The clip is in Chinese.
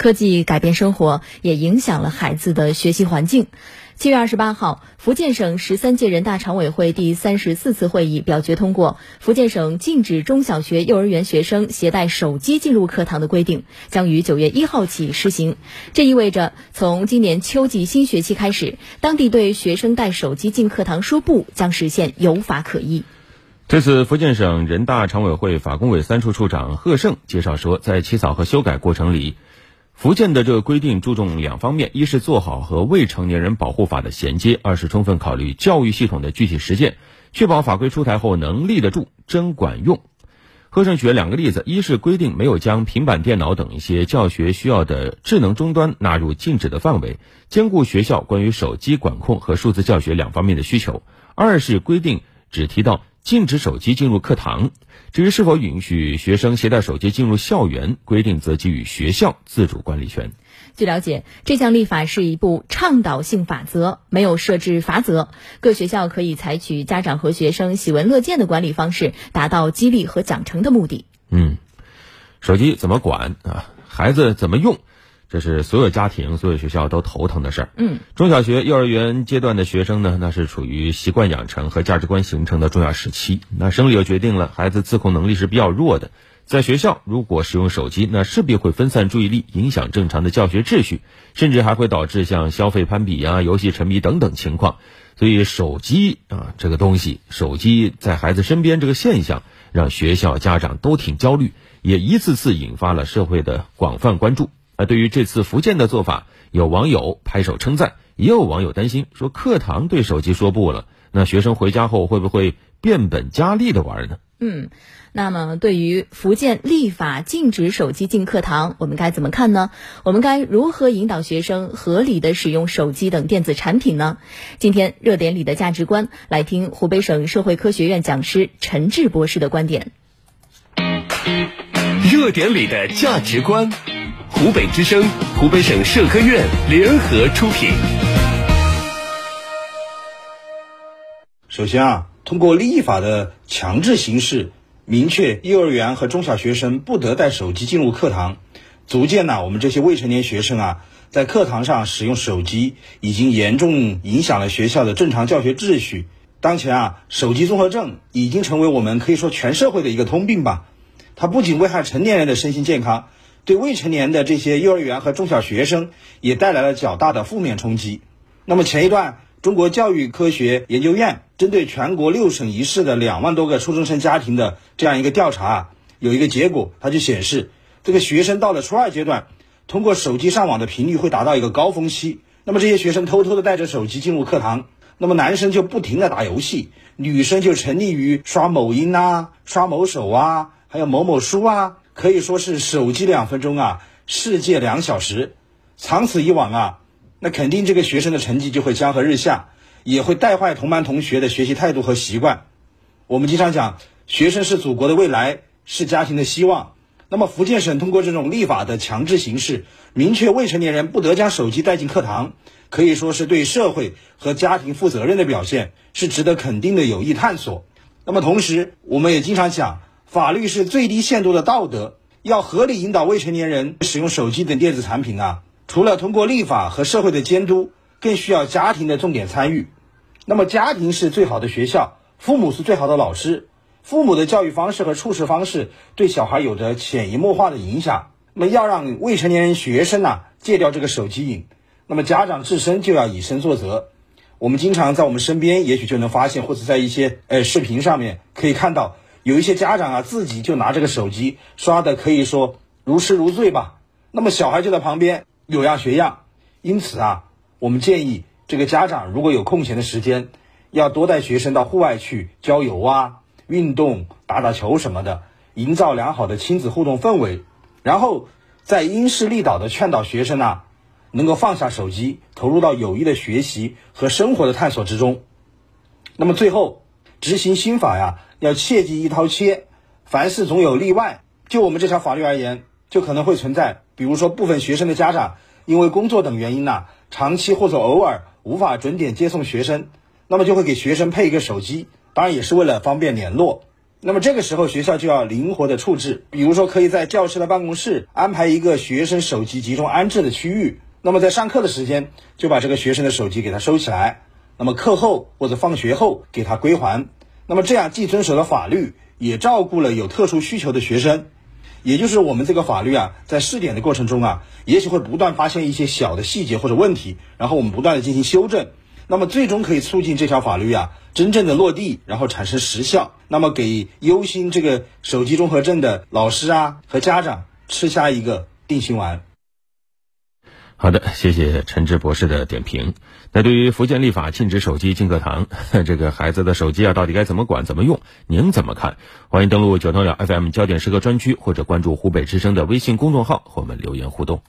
科技改变生活，也影响了孩子的学习环境。七月二十八号，福建省十三届人大常委会第三十四次会议表决通过福建省禁止中小学、幼儿园学生携带手机进入课堂的规定，将于九月一号起施行。这意味着，从今年秋季新学期开始，当地对学生带手机进课堂说不将实现有法可依。这次福建省人大常委会法工委三处处长贺胜介绍说，在起草和修改过程里。福建的这个规定注重两方面：一是做好和未成年人保护法的衔接；二是充分考虑教育系统的具体实践，确保法规出台后能立得住、真管用。贺胜举两个例子：一是规定没有将平板电脑等一些教学需要的智能终端纳入禁止的范围，兼顾学校关于手机管控和数字教学两方面的需求；二是规定只提到。禁止手机进入课堂，至于是否允许学生携带手机进入校园，规定则给予学校自主管理权。据了解，这项立法是一部倡导性法则，没有设置罚则，各学校可以采取家长和学生喜闻乐见的管理方式，达到激励和奖惩的目的。嗯，手机怎么管啊？孩子怎么用？这是所有家庭、所有学校都头疼的事儿。嗯，中小学、幼儿园阶段的学生呢，那是处于习惯养成和价值观形成的重要时期。那生理又决定了孩子自控能力是比较弱的，在学校如果使用手机，那势必会分散注意力，影响正常的教学秩序，甚至还会导致像消费攀比啊、游戏沉迷等等情况。所以，手机啊这个东西，手机在孩子身边这个现象，让学校、家长都挺焦虑，也一次次引发了社会的广泛关注。那对于这次福建的做法，有网友拍手称赞，也有网友担心说课堂对手机说不了，那学生回家后会不会变本加厉的玩呢？嗯，那么对于福建立法禁止手机进课堂，我们该怎么看呢？我们该如何引导学生合理的使用手机等电子产品呢？今天热点里的价值观，来听湖北省社会科学院讲师陈志博士的观点。热点里的价值观。湖北之声、湖北省社科院联合出品。首先啊，通过立法的强制形式，明确幼儿园和中小学生不得带手机进入课堂，逐渐呢，我们这些未成年学生啊，在课堂上使用手机，已经严重影响了学校的正常教学秩序。当前啊，手机综合症已经成为我们可以说全社会的一个通病吧。它不仅危害成年人的身心健康。对未成年的这些幼儿园和中小学生也带来了较大的负面冲击。那么前一段，中国教育科学研究院针对全国六省一市的两万多个初中生家庭的这样一个调查，有一个结果，它就显示，这个学生到了初二阶段，通过手机上网的频率会达到一个高峰期。那么这些学生偷偷的带着手机进入课堂，那么男生就不停的打游戏，女生就沉溺于刷某音啊、刷某手啊，还有某某书啊。可以说是手机两分钟啊，世界两小时。长此以往啊，那肯定这个学生的成绩就会江河日下，也会带坏同班同学的学习态度和习惯。我们经常讲，学生是祖国的未来，是家庭的希望。那么福建省通过这种立法的强制形式，明确未成年人不得将手机带进课堂，可以说是对社会和家庭负责任的表现，是值得肯定的有益探索。那么同时，我们也经常讲。法律是最低限度的道德，要合理引导未成年人使用手机等电子产品啊。除了通过立法和社会的监督，更需要家庭的重点参与。那么，家庭是最好的学校，父母是最好的老师。父母的教育方式和处事方式对小孩有着潜移默化的影响。那么，要让未成年人学生呐戒掉这个手机瘾，那么家长自身就要以身作则。我们经常在我们身边，也许就能发现，或者在一些呃视频上面可以看到。有一些家长啊，自己就拿这个手机刷的，可以说如痴如醉吧。那么小孩就在旁边有样学样。因此啊，我们建议这个家长如果有空闲的时间，要多带学生到户外去郊游啊、运动、打打球什么的，营造良好的亲子互动氛围。然后再因势利导的劝导学生啊，能够放下手机，投入到有益的学习和生活的探索之中。那么最后执行新法呀。要切记一刀切，凡事总有例外。就我们这条法律而言，就可能会存在，比如说部分学生的家长因为工作等原因呐，长期或者偶尔无法准点接送学生，那么就会给学生配一个手机，当然也是为了方便联络。那么这个时候学校就要灵活的处置，比如说可以在教师的办公室安排一个学生手机集中安置的区域，那么在上课的时间就把这个学生的手机给他收起来，那么课后或者放学后给他归还，那么这样既遵守了法律，也照顾了有特殊需求的学生。也就是我们这个法律啊，在试点的过程中啊，也许会不断发现一些小的细节或者问题，然后我们不断的进行修正，那么最终可以促进这条法律啊真正的落地，然后产生实效，那么给忧心这个手机综合症的老师啊和家长吃下一个定心丸。好的，谢谢陈志博士的点评。那对于福建立法禁止手机进课堂，这个孩子的手机啊，到底该怎么管、怎么用？您怎么看？欢迎登录九头鸟 FM 焦点时刻专区，或者关注湖北之声的微信公众号，和我们留言互动。